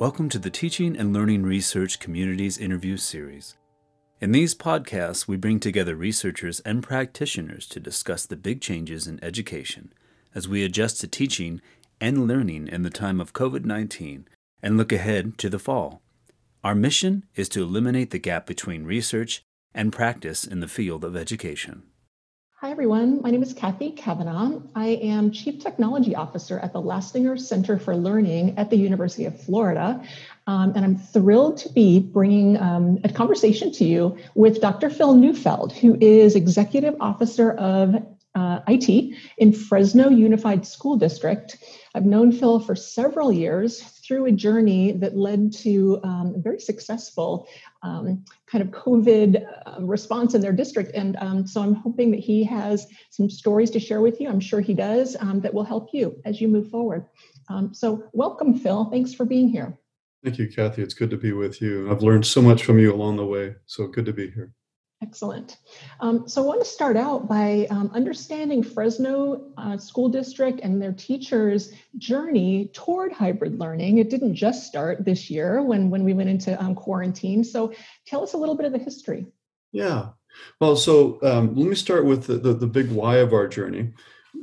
Welcome to the Teaching and Learning Research Communities Interview Series. In these podcasts, we bring together researchers and practitioners to discuss the big changes in education as we adjust to teaching and learning in the time of COVID 19 and look ahead to the fall. Our mission is to eliminate the gap between research and practice in the field of education. Hi, everyone. My name is Kathy Kavanaugh. I am Chief Technology Officer at the Lastinger Center for Learning at the University of Florida. Um, and I'm thrilled to be bringing um, a conversation to you with Dr. Phil Neufeld, who is Executive Officer of uh, IT in Fresno Unified School District. I've known Phil for several years through a journey that led to um, a very successful um, kind of COVID uh, response in their district. And um, so I'm hoping that he has some stories to share with you. I'm sure he does um, that will help you as you move forward. Um, so, welcome, Phil. Thanks for being here. Thank you, Kathy. It's good to be with you. I've learned so much from you along the way. So good to be here. Excellent. Um, so I want to start out by um, understanding Fresno uh, School District and their teachers' journey toward hybrid learning. It didn't just start this year when, when we went into um, quarantine. So tell us a little bit of the history. Yeah. Well, so um, let me start with the, the, the, big why of our journey.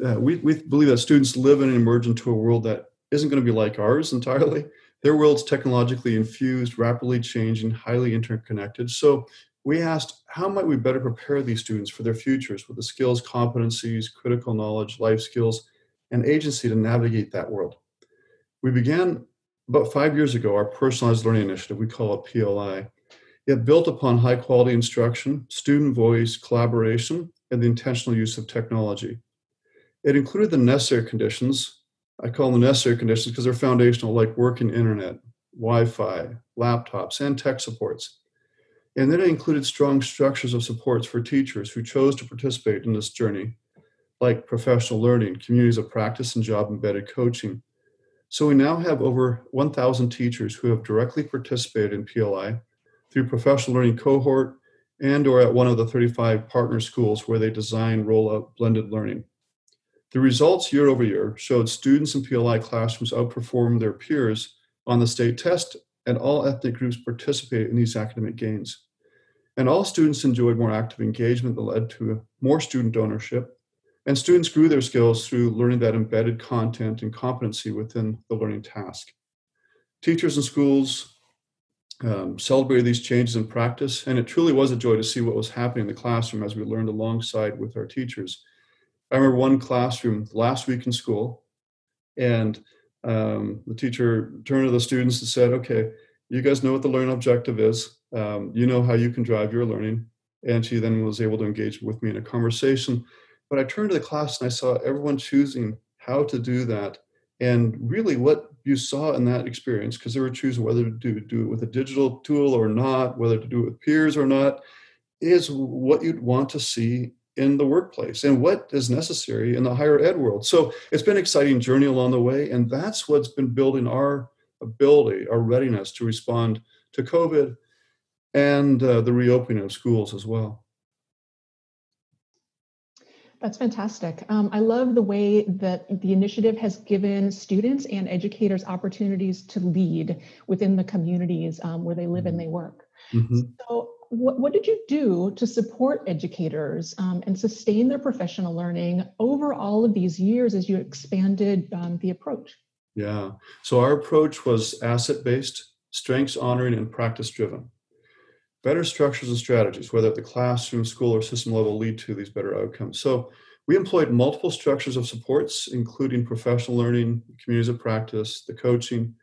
Uh, we, we believe that students live and emerge into a world that isn't going to be like ours entirely. Their world's technologically infused, rapidly changing, highly interconnected. So we asked how might we better prepare these students for their futures with the skills, competencies, critical knowledge, life skills, and agency to navigate that world. We began about five years ago our personalized learning initiative, we call it PLI. It built upon high quality instruction, student voice, collaboration, and the intentional use of technology. It included the necessary conditions. I call them the necessary conditions because they're foundational, like working internet, Wi Fi, laptops, and tech supports. And then it included strong structures of supports for teachers who chose to participate in this journey, like professional learning, communities of practice, and job embedded coaching. So we now have over 1,000 teachers who have directly participated in PLI through professional learning cohort and or at one of the 35 partner schools where they design roll out blended learning. The results year over year showed students in PLI classrooms outperformed their peers on the state test and all ethnic groups participated in these academic gains. And all students enjoyed more active engagement that led to more student ownership. And students grew their skills through learning that embedded content and competency within the learning task. Teachers and schools um, celebrated these changes in practice, and it truly was a joy to see what was happening in the classroom as we learned alongside with our teachers. I remember one classroom last week in school, and um, the teacher turned to the students and said, Okay, you guys know what the learning objective is um, you know how you can drive your learning. And she then was able to engage with me in a conversation but i turned to the class and i saw everyone choosing how to do that and really what you saw in that experience because they were choosing whether to do, do it with a digital tool or not whether to do it with peers or not is what you'd want to see in the workplace and what is necessary in the higher ed world. So it's been an exciting journey along the way and that's what's been building our ability our readiness to respond to covid and uh, the reopening of schools as well. That's fantastic. Um, I love the way that the initiative has given students and educators opportunities to lead within the communities um, where they live and they work. Mm-hmm. So, what, what, did you do to support educators um, and sustain their professional learning over all of these years as you expanded um, the approach? Yeah. So, our approach was asset based, strengths honoring, and practice driven better structures and strategies, whether at the classroom, school, or system level, lead to these better outcomes. So we employed multiple structures of supports, including professional learning, communities of practice, the coaching.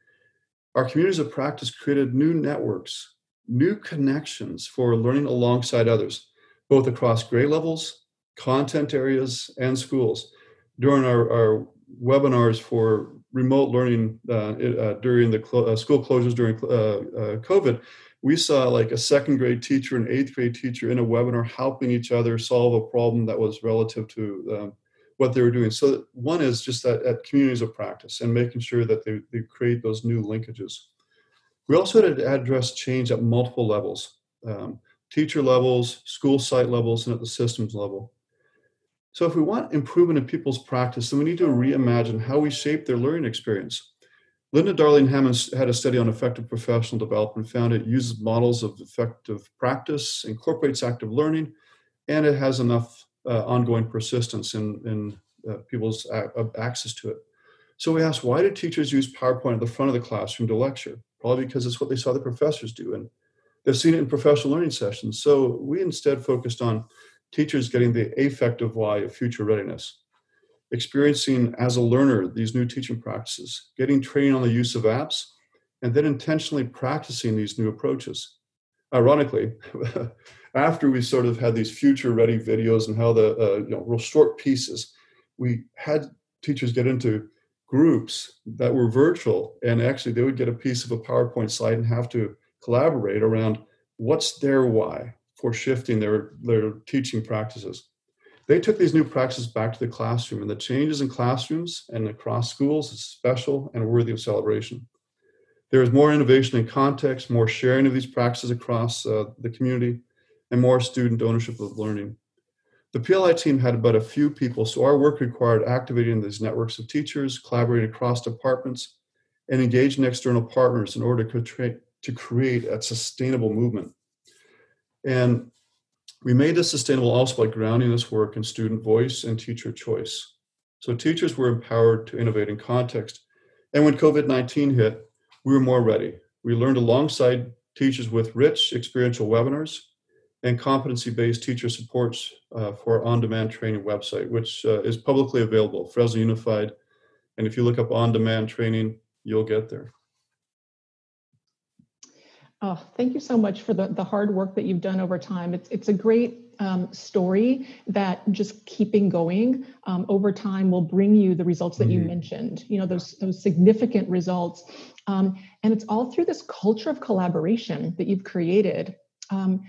Our communities of practice created new networks, new connections for learning alongside others, both across grade levels, content areas, and schools. During our, our webinars for remote learning uh, uh, during the clo- uh, school closures during uh, uh, COVID, we saw like a second grade teacher and eighth grade teacher in a webinar helping each other solve a problem that was relative to um, what they were doing. So one is just that at communities of practice and making sure that they, they create those new linkages. We also had to address change at multiple levels, um, teacher levels, school site levels, and at the systems level. So if we want improvement in people's practice, then we need to reimagine how we shape their learning experience. Linda Darling Hammond had a study on effective professional development, found it uses models of effective practice, incorporates active learning, and it has enough uh, ongoing persistence in, in uh, people's a- access to it. So we asked, why do teachers use PowerPoint at the front of the classroom to lecture? Probably because it's what they saw the professors do, and they've seen it in professional learning sessions. So we instead focused on teachers getting the affective why of future readiness, experiencing as a learner these new teaching practices, getting training on the use of apps, and then intentionally practicing these new approaches. Ironically, after we sort of had these future ready videos and how the uh, you know real short pieces, we had teachers get into groups that were virtual and actually they would get a piece of a PowerPoint slide and have to collaborate around what's their why for shifting their, their teaching practices. They took these new practices back to the classroom, and the changes in classrooms and across schools is special and worthy of celebration. There is more innovation in context, more sharing of these practices across uh, the community, and more student ownership of learning. The PLI team had but a few people, so our work required activating these networks of teachers, collaborating across departments, and engaging external partners in order to, to create a sustainable movement. And we made this sustainable also by grounding this work in student voice and teacher choice. So teachers were empowered to innovate in context. And when COVID 19 hit, we were more ready. We learned alongside teachers with rich experiential webinars and competency based teacher supports uh, for our on demand training website, which uh, is publicly available, Fresno Unified. And if you look up on demand training, you'll get there. Oh, thank you so much for the, the hard work that you've done over time. It's, it's a great um, story that just keeping going um, over time will bring you the results that mm-hmm. you mentioned, you know, those, those significant results. Um, and it's all through this culture of collaboration that you've created. Um,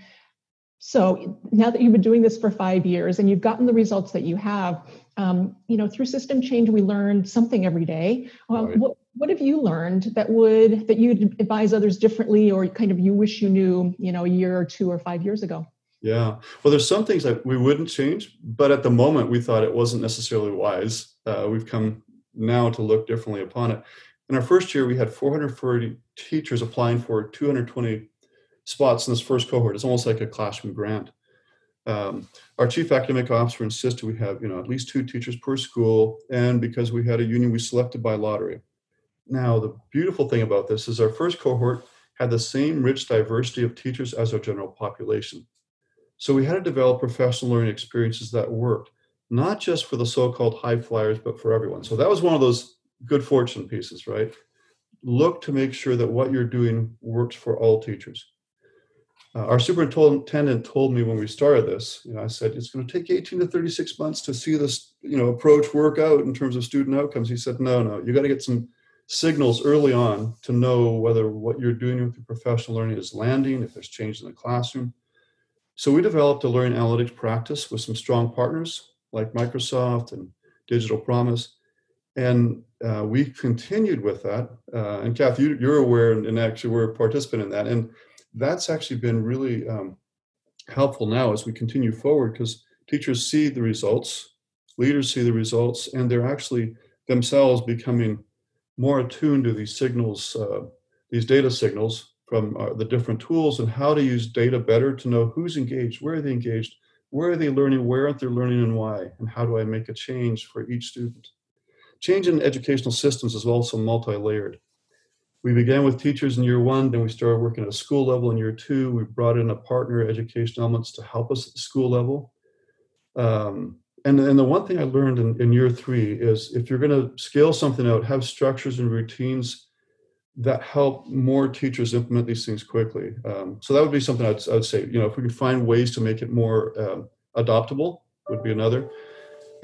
so now that you've been doing this for five years and you've gotten the results that you have, um, you know, through system change, we learn something every day. Um, right. what, what have you learned that would that you'd advise others differently, or kind of you wish you knew, you know, a year or two or five years ago? Yeah, well, there's some things that we wouldn't change, but at the moment we thought it wasn't necessarily wise. Uh, we've come now to look differently upon it. In our first year, we had 440 teachers applying for 220 spots in this first cohort. It's almost like a classroom grant. Um, our chief academic officer insisted we have, you know, at least two teachers per school, and because we had a union, we selected by lottery. Now, the beautiful thing about this is our first cohort had the same rich diversity of teachers as our general population. So we had to develop professional learning experiences that worked, not just for the so-called high flyers, but for everyone. So that was one of those good fortune pieces, right? Look to make sure that what you're doing works for all teachers. Uh, our superintendent told me when we started this, you know, I said, it's going to take 18 to 36 months to see this, you know, approach work out in terms of student outcomes. He said, no, no, you got to get some signals early on to know whether what you're doing with your professional learning is landing, if there's change in the classroom. So we developed a learning analytics practice with some strong partners like Microsoft and Digital Promise. And uh, we continued with that. Uh, and Kath, you, are aware and, actually we're a participant in that. And that's actually been really um, helpful now as we continue forward because teachers see the results, leaders see the results, and they're actually themselves becoming more attuned to these signals, uh, these data signals from uh, the different tools and how to use data better to know who's engaged, where are they engaged, where are they learning, where aren't they learning, and why, and how do I make a change for each student. Change in educational systems is also multi-layered. We began with teachers in year one, then we started working at a school level in year two. We brought in a partner education elements to help us at the school level. Um, and, and the one thing I learned in, in year three is if you're going to scale something out, have structures and routines that help more teachers implement these things quickly. Um, so that would be something I'd, I'd, say, you know, if we could find ways to make it more um, adoptable would be another.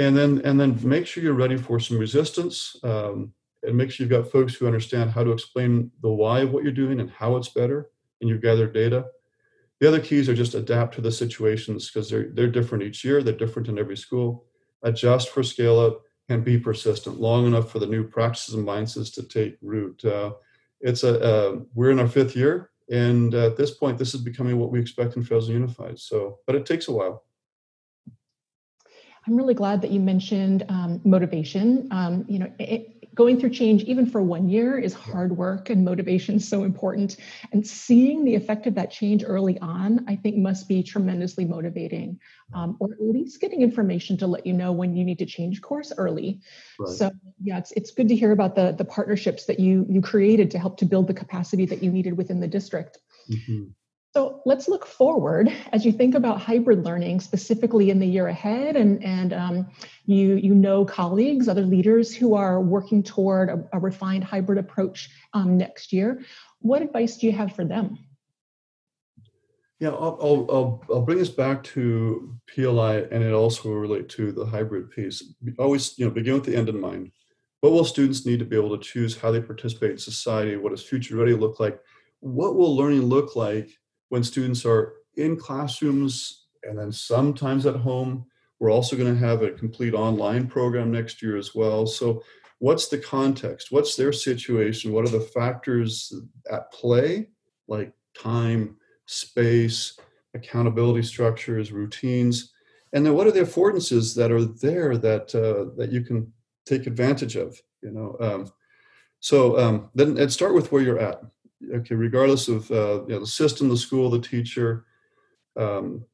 And then, and then make sure you're ready for some resistance um, and make sure you've got folks who understand how to explain the why of what you're doing and how it's better and you've gathered data. The other keys are just adapt to the situations because they're they're different each year. They're different in every school. Adjust for scale up and be persistent long enough for the new practices and mindsets to take root. Uh, it's a uh, we're in our fifth year, and at this point, this is becoming what we expect in Fresno Unified. So, but it takes a while. I'm really glad that you mentioned um, motivation. Um, you know, it, going through change, even for one year, is hard work and motivation is so important. And seeing the effect of that change early on, I think, must be tremendously motivating, um, or at least getting information to let you know when you need to change course early. Right. So, yeah, it's, it's good to hear about the, the partnerships that you, you created to help to build the capacity that you needed within the district. Mm-hmm. So let's look forward as you think about hybrid learning specifically in the year ahead, and and um, you you know colleagues, other leaders who are working toward a, a refined hybrid approach um, next year. What advice do you have for them? Yeah, I'll, I'll, I'll, bring us back to PLI, and it also will relate to the hybrid piece. Always, you know, begin with the end in mind. What will students need to be able to choose how they participate in society? What does future ready look like? What will learning look like when students are in classrooms and then sometimes at home. We're also going to have a complete online program next year as well. So, what's the context? What's their situation? What are the factors at play, like time, space, accountability structures, routines? And then, what are the affordances that are there that uh, that you can take advantage of? You know, um, so um, then and start with where you're at okay, regardless of uh, you know, the system, the school, the teacher, um,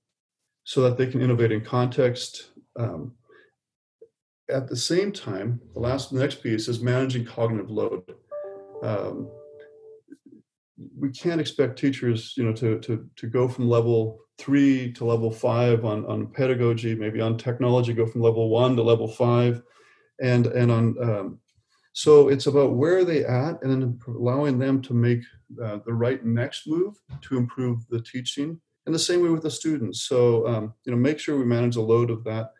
so that they can innovate in context. Um, at the same time, the last, the next piece is managing cognitive load. Um, we can't expect teachers, you know, to to to go from level three to level five on on pedagogy, maybe on technology, go from level one to level five, and and on um, so it's about where are they at and then allowing them to make uh, the right next move to improve the teaching. And the same way with the students. So, um, you know, make sure we manage the load of that.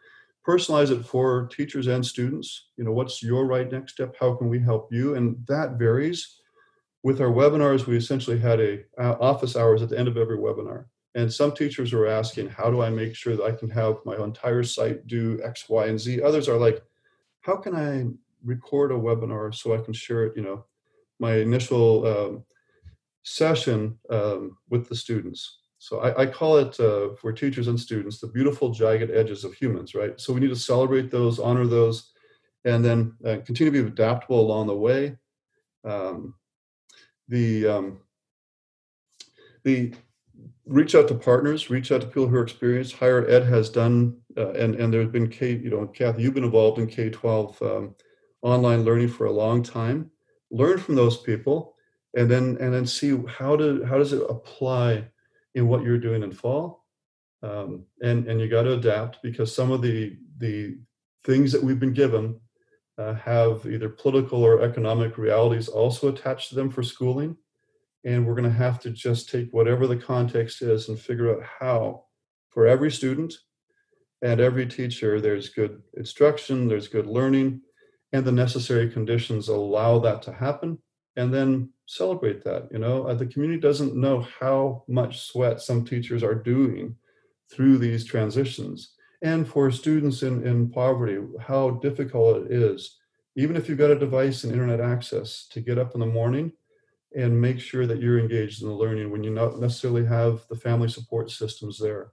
Personalize it for teachers and students. You know, what's your right next step? How can we help you? And that varies. With our webinars, we essentially had a uh, office hours at the end of every webinar. And some teachers were asking, how do I make sure that I can have my entire site do X, Y, and Z? Others are like, how can I record a webinar so I can share it, you know, my initial um, session um, with the students. So I, I call it uh, for teachers and students the beautiful jagged edges of humans, right? So we need to celebrate those, honor those, and then uh, continue to be adaptable along the way. Um, the um, the reach out to partners, reach out to people who are experienced. Higher Ed has done, uh, and and there's been K, you know, Kathy, you've been involved in K twelve um, online learning for a long time learn from those people and then and then see how to how does it apply in what you're doing in fall? Um, and and you got to adapt because some of the the things that we've been given uh, have either political or economic realities also attached to them for schooling and we're going to have to just take whatever the context is and figure out how. For every student and every teacher there's good instruction there's good learning and the necessary conditions allow that to happen and then celebrate that you know? Uh, the community doesn't know how much sweat some teachers are doing through these transitions. And for students in, in poverty how difficult it is even if you've got a device and internet access to get up in the morning and make sure that you're engaged in the learning when you not necessarily have the family support systems there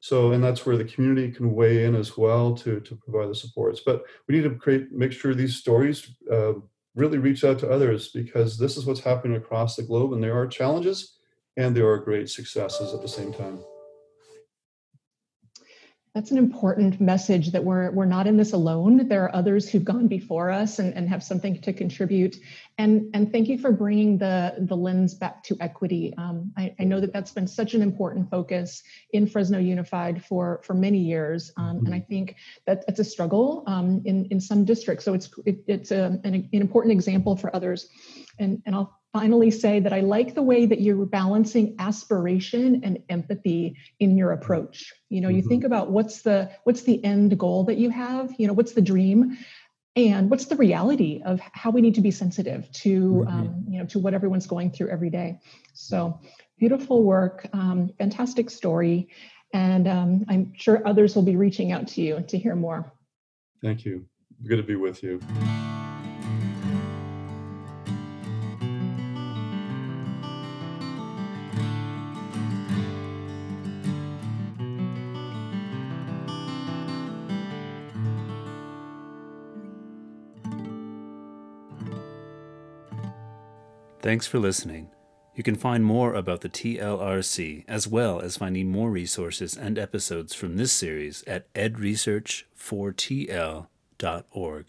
so, and that's where the community can weigh in as well to, to provide the supports. But we need to create, make sure these stories uh, really reach out to others because this is what's happening across the globe and there are challenges and there are great successes at the same time that's an important message that we're we're not in this alone. There are others who've gone before us and, and have something to contribute. And and thank you for bringing the the lens back to equity. Um, I, I, know that that's been such an important focus in fresno unified for for many years. Um, and i mm-hmm. think that it's a struggle um, in in some districts. So it's it, it's a, an, an important example for others. And and i'll finally say that I like the way that you're balancing aspiration and empathy in your approach. You know, you mm-hmm. think about what's the what's the end goal that you have, you know, what's the dream and what's the reality of how we need to be sensitive to mm-hmm. um, you know to what everyone's going through every day so beautiful work um, fantastic story and um, i'm sure others will be reaching out to you to hear more thank you good to be with you Thanks for listening. You can find more about the TLRC as well as finding more resources and episodes from this series at edresearch4tl.org.